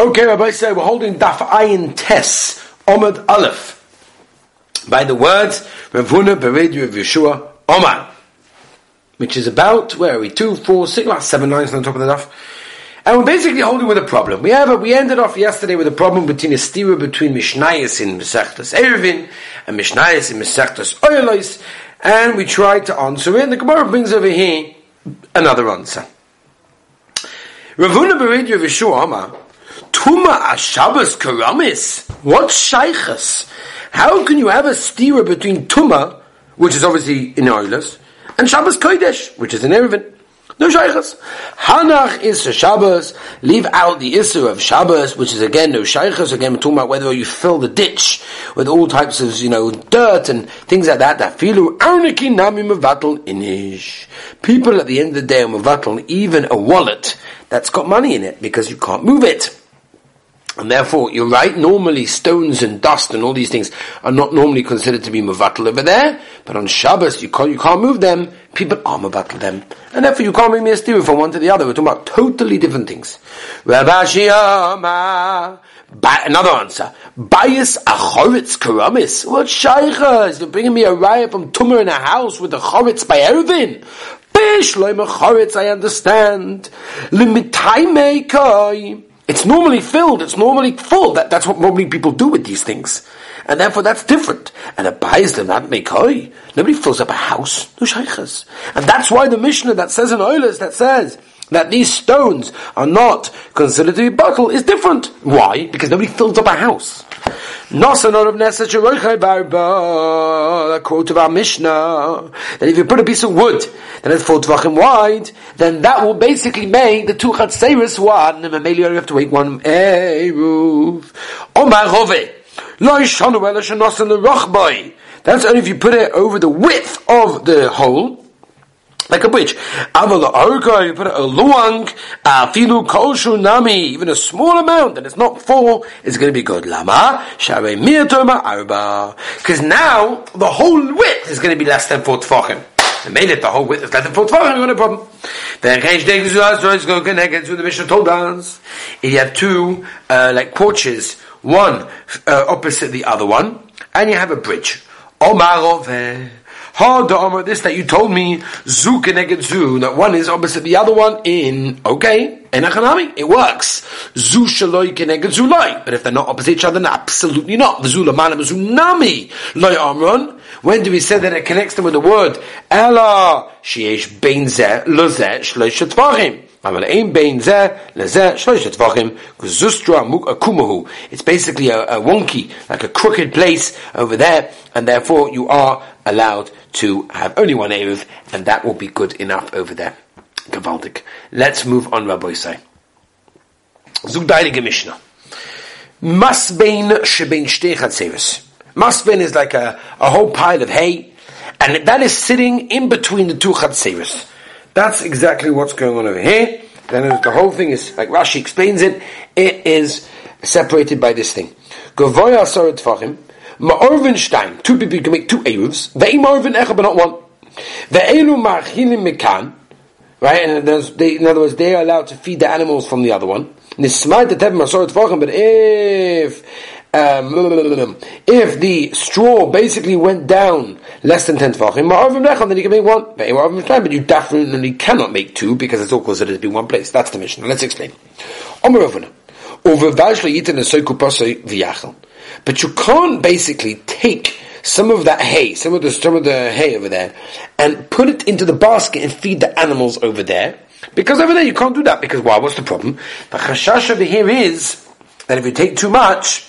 Okay, Rabbi say we're holding Daf Ayin Tes Omad Aleph by the words Ravuna Beredu of Yeshua Omar, which is about where are we? Two, four, six, well, seven lines on the top of the Daf. And we're basically holding with a problem. We have a, we ended off yesterday with a problem between a stira between Mishnayos in Mesechtas Erevin and Mishnayos in Mesechtas Oilos, and we tried to answer it. And the Gemara brings over here another answer. Ravuna Beredu of Yeshua Omar Tuma Ashabas Karamis. What shaykhs? How can you have a stira between Tuma, which is obviously in Oilus, and Shabbos Kodesh, which is in Erevin? No shaykhs. Hanach is Shabbos. Leave out the issue of Shabbos, which is again no shaykhs. Again, we're talking about whether you fill the ditch with all types of you know dirt and things like that. That filu arniki nami mevatel inish. People at the end of the day are mevatel even a wallet that's got money in it because you can't move it. And therefore, you're right, normally stones and dust and all these things are not normally considered to be mavatal over there, but on Shabbos, you can't, you can't move them, people are mavatal them. And therefore, you can't make me a steer from one to the other. We're talking about totally different things. Another answer. Bias achoritz karamis. What shaychas? You're bringing me a riot from Tumor in a house with a choritz by Ervin. Bish loim choritz, I understand. Limitai meikai. It's normally filled, it's normally full. That, that's what normally people do with these things. And therefore that's different. And a buys them not make hoy. Nobody fills up a house. No shaykhas. And that's why the Mishnah that says in Oilers that says that these stones are not considered to be buckle is different. Why? Because nobody fills up a house. Nosanor of Nesa Barba, a quote of our Mishnah, that if you put a piece of wood then is four tvachim wide, then that will basically make the two chatzeris one, and maybe you have to wait one eruv. Omar. That's only if you put it over the width of the hole, like a bridge. Avala arka, you put a luang, filu koshu nami, even a small amount, and it's not full, it's going to be good. Lama, share arba. Because now, the whole width is going to be less than four tfachim. They made it the whole width is less than four tfachim, no problem. Then Reish Degzuz is going to connect to the Mishnah told us. You have two, uh, like porches, one uh, opposite the other one, and you have a bridge. Ha the this that you told me, zu keneged zu, that one is opposite the other one in, okay, in Achanami, it works. Zu shaloi keneged zu loy. But if they're not opposite each other, absolutely not. The zu lamanam zu nami loy amron. When do we say that it connects them with the word? Ella sheesh bein zeh lozeh shloish tvachim. It's basically a, a wonky, like a crooked place over there, and therefore you are allowed to have only one Eruv, and that will be good enough over there. Gavaldik. Let's move on, Rabbi Say. Zug Mishnah. Masbein shebein shtei. Masbein is like a, a whole pile of hay, and that is sitting in between the two chatzeres. That's exactly what's going on over here. Then the whole thing is, like Rashi explains it, it is separated by this thing. Govoya asarat tfachim, ma'orvin stein, two people can make two eruvs, ve'im orvin echa, but not one. Ve'elu marchilim mekan, right, and they, in other words, they are allowed to feed the animals from the other one. Nismai tetevim asarat tfachim, but if um, if the straw basically went down less than 10 tvachim, then you can make one, but you definitely cannot make two because it's all considered to be one place. That's the mission. Let's explain. But you can't basically take some of that hay, some of the some of the hay over there, and put it into the basket and feed the animals over there. Because over there you can't do that. Because why? What's the problem? The chashash over here is that if you take too much,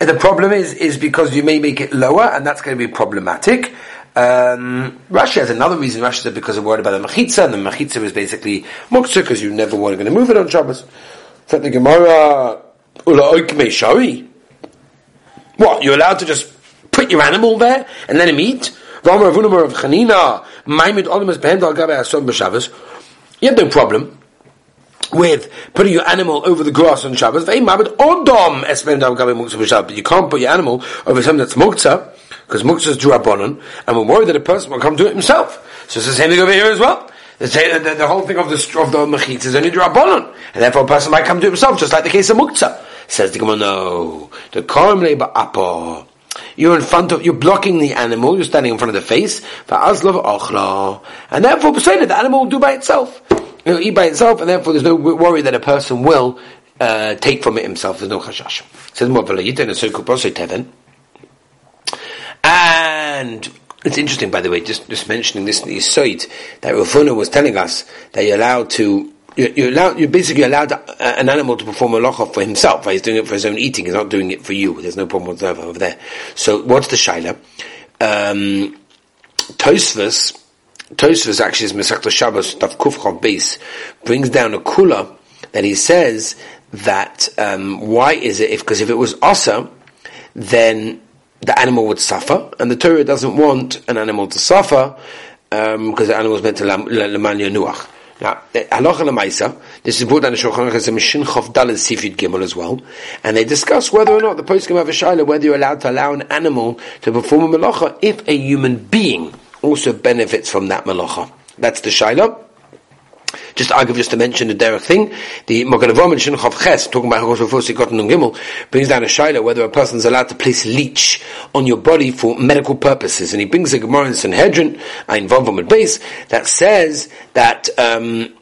and the problem is, is because you may make it lower, and that's going to be problematic. Um, Rashi has another reason. Rashi said because of worried about the mechitza, and the mechitza is basically muktzah because you never going to move it on Shabbos. So the Gemara, shari. What you're allowed to just put your animal there and let him eat? You have no problem with putting your animal over the grass on Shabbos. But you can't put your animal over something that's muktzah, because muktzah is drabonon, and we're worried that a person will come to it himself. So it's the same thing over here as well. The, the, the whole thing of the of the mechitza is only drabanon, and therefore a person might come to it himself, just like the case of muktzah. Says the Gemara, no, the korm leba apo. You're in front of, you're blocking the animal, you're standing in front of the face, and therefore, the animal will do by itself. It'll eat by itself, and therefore there's no worry that a person will uh, take from it himself. There's no chashash. Says more, and a Sukositevan And it's interesting, by the way, just, just mentioning this in the Yisoid, that Rafuna was telling us that you're allowed to you're, you're, allowed, you're basically allowed an animal to perform a locha for himself. Right? He's doing it for his own eating. He's not doing it for you. There's no problem whatsoever over there. So what's the shaila? Um, Tosfos, Tosfos actually is Masechta Shabbos Tav Kufchav base brings down a kula that he says that um, why is it if because if it was asa, then the animal would suffer, and the Torah doesn't want an animal to suffer because um, the animal is meant to leman nuach. Now, halacha lemaisa, this is brought down in Shulchan Aruch a Mishin Chof Daled Sifid Gimel as well, and they discuss whether or not the post have a shaila whether you're allowed to allow an animal to perform a malacha if a human being also benefits from that malacha. That's the shaila. Just argue just to mention the derech thing, the Mogan Avom and Shinchav Ches, talking about Hagos before Sikot and Gimel, brings down a shaila whether a person is allowed to place leech on your body for medical purposes. And he brings a Gemara in Sanhedrin, him at base, that says that, um,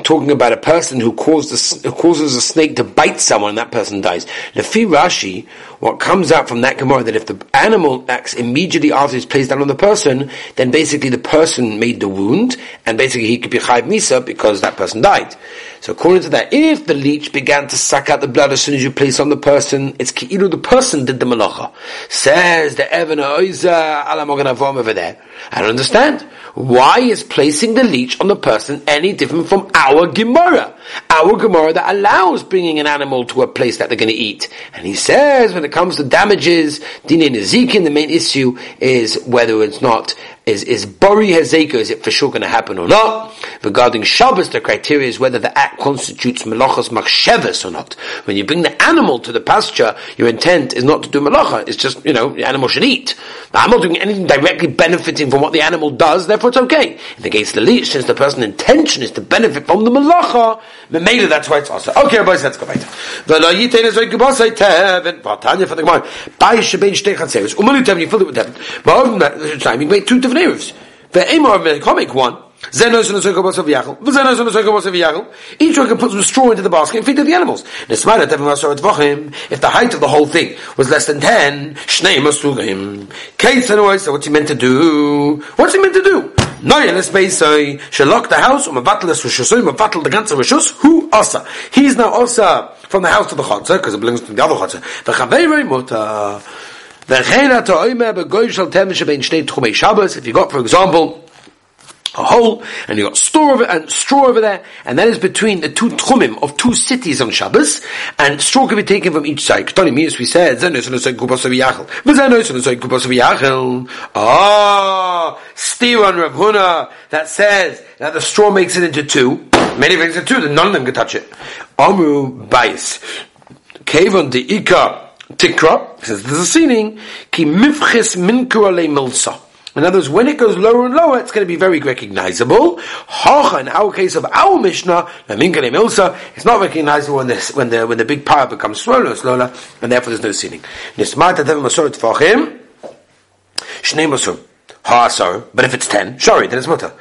talking about a person who causes, who causes a snake to bite someone and that person dies. Lefi Rashi, what comes out from that Gemara that if the animal acts immediately after it's placed down on the person, then basically the person made the wound, and basically he could be chayv misa because that person died. So according to that, if the leech began to suck out the blood as soon as you place on the person, it's ki'ilu the person did the malacha. Says the Evan Oiza Alam over there. I don't understand. Why is placing the leech on the person any different from our Gemara? Our Gemara that allows bringing an animal to a place that they're going to eat. And he says when it comes to damages, Dinin Ezekiel, the main issue is whether it's not is is bori hazeka, is it for sure going to happen or not? Regarding Shabbos, the criteria is whether the act constitutes melachas machsheves or not. When you bring the animal to the pasture, your intent is not to do melacha, it's just, you know, the animal should eat. Now, I'm not doing anything directly benefiting from what the animal does, therefore it's okay. In the case of the leech, since the person's intention is to benefit from the melacha, the mela, that's why it's also. Okay, boys, let's go back. V'lo yitain is oikubosai teven, v'atanya for the Gemara, bai shebein shtei chatzeres, umelu teven, you fill it erevs. Ve'emor, can't make. Each one can put some straw into the basket and feed to the animals. If the height of the whole thing was less than 10, so what's he meant to do? What's he meant to do? Neue les beisoi, lock the house, um vatel es rishusoi, um vatel the ganze rishus, who asa. He's now asa from the house to the chotzer, because it belongs to the other chotzer. V'chaveiroi muta. V'chein ata oime begoy shal bein shnei tchumei Shabbos, if you got, for example, a hole, and you got store over and straw over there, and that is between the two tchumim of two cities on Shabbos, and straw can be taken from each side. Ktoni means we said, Ah, steer Rav Huna that says that the straw makes it into two. Many things into two, then none of them can touch it. Amru Bais. Kevon de Ika Tikra, says there's a seating, ki mifchis minkur milsa. In other words, when it goes lower and lower, it's going to be very recognizable. Hocha, in our case of our Mishnah, it's not recognizable when, this, when, the, when the big power becomes smaller and smaller, and therefore there's no sinning. But if it's ten, sorry, then it's mutter.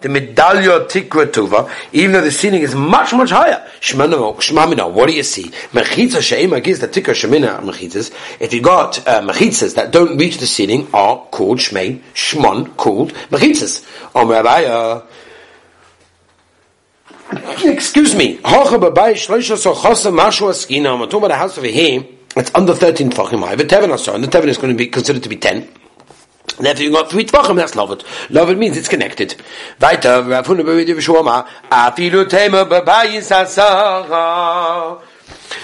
The the medallia tikra tuva, even though the ceiling is much, much higher. Shmamina, what do you see? Mechitza she'ema gives the tikra shemina mechitzas. If you got uh, mechitzas that don't reach the ceiling, are called shmei, shmon, called mechitzas. Om Rabbi, excuse me, Hocha babai shloisha so chosa mashu askina, I'm talking about a house over here, it's under 13 tfachim high, but Tevin Asar, and the Tevin is going to be considered to be 10. Therefore, you got three tvachim. That's loved. Loved means it's connected. Weiter, Rav afilu tema.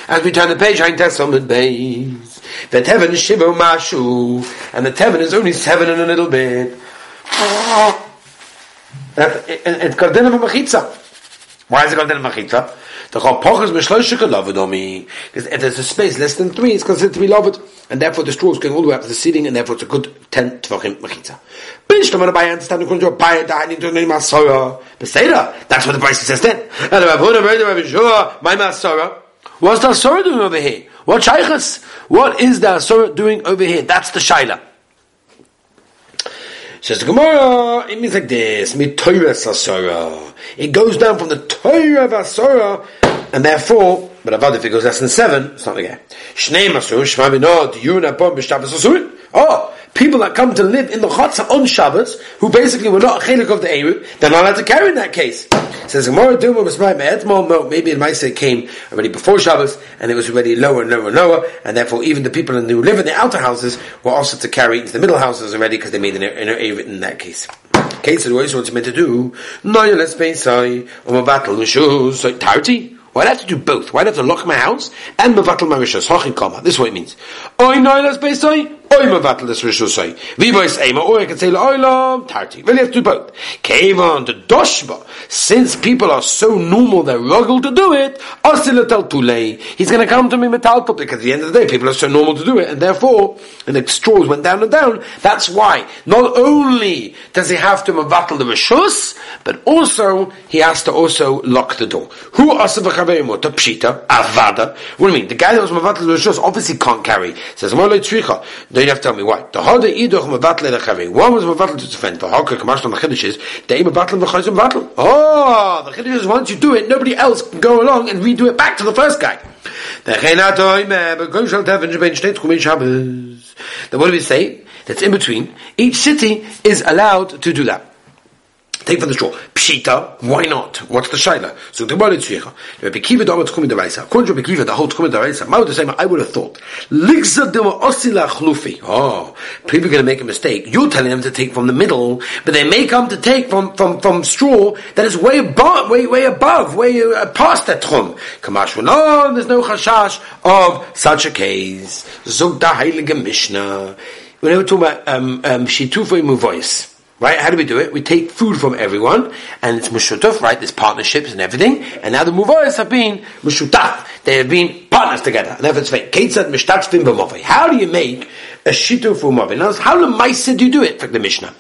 As we turn the page, I Ein Testament base. The Tevin is Shiva Mashu, and the Tevin is only seven and a little bit. It's called Dinah Machitza. Why is it called Dinah Machitza? The Lovadomi. Because if there's a space less than three, it's considered to be loved. And therefore the straw is going all the way up to the ceiling, and therefore it's a good 10 Tvachim Mechitza. Understand according to to Masora. That's what the Bryce says then. And the Rabbi Shua, my Masora. What's the Asura doing over here? What Shaykhas? What is the Asura doing over here? That's the Shaila. Says the Gemara, it means like this, mitoras asara. It goes down from the Torah of asara, and therefore, but avad if it goes less than seven, it's not again. Shnei masur, shma binod, yuna pom b'shabbos asur. Oh, people that come to live in the Chatzah on Shabbos, who basically were not a chelik of the Eruv, they're not allowed to carry in that case. Says Gemara Duma was no, maybe say it came already before Shabbos, and it was already lower and lower and lower, and therefore even the people who live in the outer houses were also to carry into the middle houses already because they made an Eruv in that case. Case that always what's meant to do. No, let's pay say, um a battle, so tarty. Why'd I have to do both? Why'd I have to lock my house and mevatel my rishos? Hochin kama. This is what it means. Oy noilas beisai, Ema, or I can say tarti. Really have to do both. The doshba. Since people are so normal, they're rugged to do it. Osilatel tulei. He's going to come to me metal because at the end of the day, people are so normal to do it, and therefore, and the straws went down and down. That's why not only does he have to mevatel the rishos, but also he has to also lock the door. Who asav the pshita, avada. What do you mean? The guy that was mavatle l'shus obviously can't carry. Says Molay tzricha. You have to tell me why. The hoda idoch mavatle l'chavei. One was mavatle to defend. The kamash on the chiddush is they mavatle v'chayzim mavatle. Oh, the chiddush is once you do it, nobody else can go along and redo it back to the first guy. Then what do we say? That's in between. Each city is allowed to do that. Take from the straw. Pshita, why not? What's the shaila? So the Gemara tzricha. Rabbi Kiva damat tchumin deraisa. According to Rabbi Kiva, the whole tchumin deraisa. Mao same. I would have thought. Ligza dima osila chlufi. Oh, people are going to make a mistake. You're telling them to take from the middle, but they may come to take from from from straw that is way above, way way above, way uh, past that tchum. Kamash no, there's no chashash of such a case. Zog da heilige Mishnah. When we talk about um, um, shitufay muvois. Right? How do we do it? We take food from everyone, and it's mushutaf, right? There's partnerships and everything, and now the muvayas have been mushutaf. They have been partners together. And it's fake. How do you make a shituf umavai? Now, how the do you do it? For the Mishnah.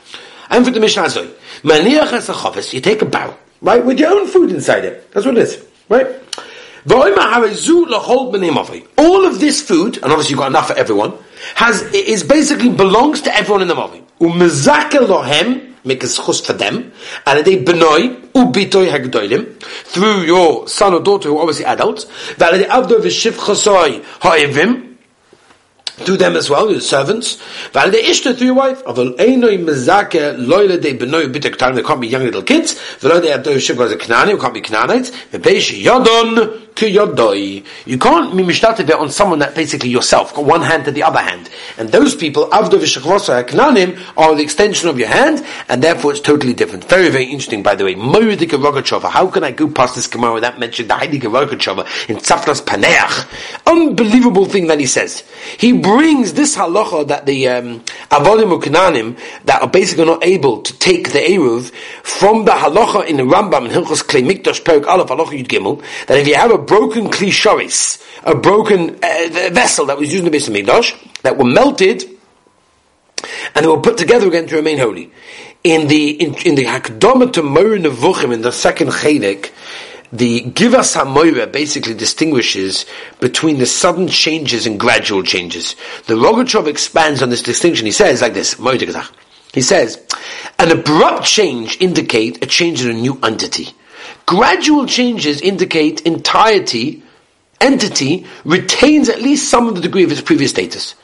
And for the Mishnah Azoi. Maniach as a you take a barrel, right? With your own food inside it. That's what it is, right? All of this food, and obviously you've got enough for everyone, has is basically belongs to everyone in the Mavi. Umezakel lohem, make a schus for them, and they benoi ubitoy hagdoilim through your son or daughter who are obviously adults. Valade avdo v'shiv chasoi ha'evim to them as well, your servants. Valide ishta through your wife. Aval einoi mezake loyle de benoi bitek time. They can't be young little kids. Velo de avdo shiv a knani. Can't be knanites. Vepeish yodon you can't be mishtatev on someone that basically yourself, got one hand to the other hand. And those people, avdo v'shechvosa knanim, are the extension of your hand, and therefore it's totally different. Very, very interesting, by the way. Moedike Rogatchover. How can I go past this Gemara without mentioning the Heidike Rogatchover in Tzafnas Paneach? Unbelievable thing that he says. He brings this halacha that the um, avodim that are basically not able to take the eruv from the halacha in the Rambam in Hilchos Klei Mikdash Perik Aleph halacha Yud Gimel that if you have a broken klisharis, a broken uh, vessel that was used in the Beis Hamikdash that were melted and they were put together again to remain holy. In the in, in the Hakdama to Moir Nevuchim in the second Chelik, the Givas HaMoira basically distinguishes between the sudden changes and gradual changes. The Rogatchov expands on this distinction. He says like this, he says, an abrupt change indicate a change in a new entity. Gradual changes indicate entirety, entity retains at least some of the degree of its previous status.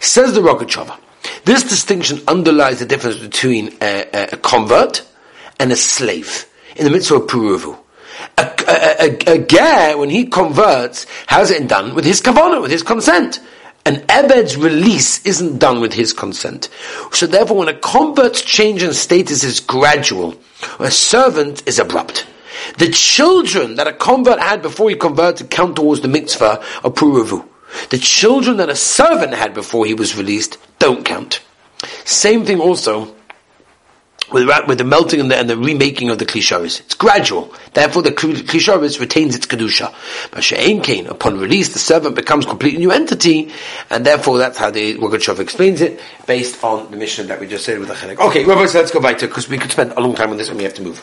Says the Rogatchover. This distinction underlies the difference between a, a, convert and a slave in the midst of Puruvu. A, a, a, guy, when he converts, has it done? With his kavanah, with his consent. An Ebed's release isn't done with his consent. So therefore, when a convert's change in status is gradual, a servant is abrupt. The children that a convert had before he converted count towards the mitzvah of Puravu. The children that a servant had before he was released don't count. Same thing also with, with the melting and the, and the remaking of the klisharis. It's gradual. Therefore, the klisharis retains its kedusha. But she'ain kain, upon release, the servant becomes completely new entity, and therefore that's how the Rogatchover explains it, based on the mission that we just said with the chenek. Okay, Rabbi, so let's go back to because we could spend a long time on this and we have to move.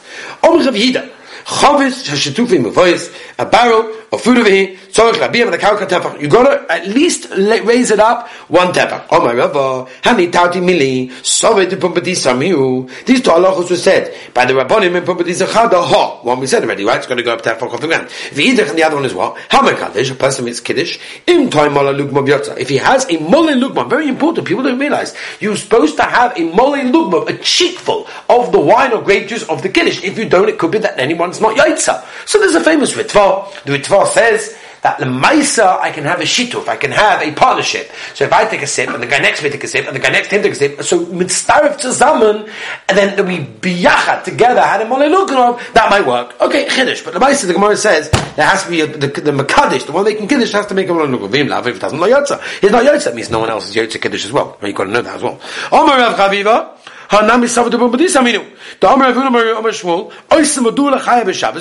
A barrel of food over here, Tzorich Labiyam and the Kauka Tefach. You gotta at least raise it up one tefach. Oh my Rava, Hani Tauti Mili, Sove de Pumpati Samiu. These two halachos were said by the Rabbonim in Pumpati Zachada Ha. One we said already, right? It's gonna go up tefach off the ground. And the other one is what? Hamakadesh, a person makes Kiddush, Im Toy Mola Lugma Byotza. If he has a Mola Lugma, very important, people don't realize, you're supposed to have a Mola Lugma, a cheekful of the wine or grape juice of the Kiddush. If you don't, it could be that anyone's not Yaitza. So there's a famous Ritva. The Ritva says that the Maisa, I can have a shituf, I can have a partnership. So if I take a sip, and the guy next to me take a sip, and the guy next to him take a sip, so mitzarif zusammen, and then we biyachat together, had a molelukanov, that might work. Okay, chiddush. But the Maisa, the Gemara says, there has to be a, the, the Makadish, the one can kiddush has to make a molelukanov. Vim if it doesn't yotza. He's not yotza, that means no one else is yotza kiddush as well. You've got to know that as well. Omer Rav Chaviva, Hanami Savadu Bumpadis Aminu.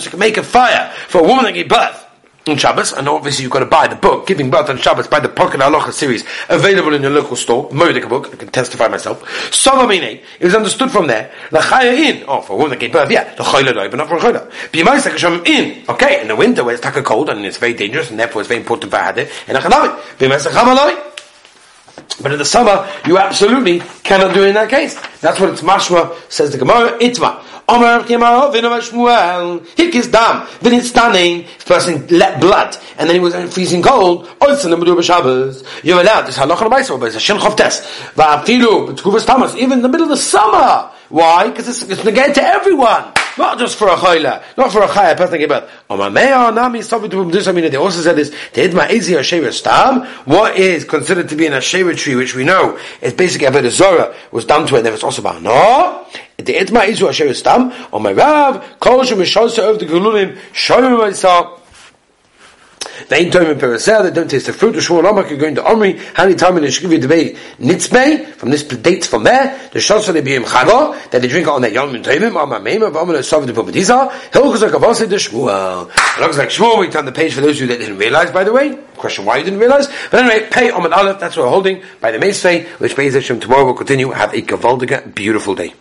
You can make a fire for a woman that gave birth on Shabbos, and obviously you've got to buy the book, Giving Birth on Shabbos, by the Pocket Halacha series, available in your local store, Moedik book, I can testify myself. Sovamine, it was understood from there, the Chaya in, oh, for a woman that gave birth, yeah, the Chayla do, but not for a Chayla. B'yimayis HaKasham in, okay, in the winter where it's taka cold, and it's very dangerous, and therefore it's very important for Hadeh, and Achanavit. B'yimayis HaChamaloi, but in the summer, you absolutely cannot do it in that case. That's what it's mashma, says the Gemara, itma. Omer Kimaro, Dam, Vinit Staning, if person let blood, and then he was freezing cold, the you're allowed, even in the middle of the summer. Why? Because it's, it's negated to everyone. Not just for a chayla, not for a chaya, person give birth. They also said this, what is considered to be an Asherah tree, which we know is basically a bit of Zora, was done to it, and there was also about no. The itma izu asher stam, or my rav, kol shem of the gelulim, shoyim myself, they ain't talking perasel, they don't taste the fruit. The shmuel are going to Omri. How many times in the shkivi debate nitzbei from this dates from there. The shots for be biyim chago that they drink on their yom tovim. Amar meima v'amar sov the pupadiza. Hilchus akavase the shmuel. It looks like shmuel. We turn the page for those of you that didn't realize. By the way, question why you didn't realize. But anyway, pay Amad Aleph. That's what we're holding by the Meisvei, which Beis Hashem tomorrow we'll continue. Have a gavaldiga, beautiful day.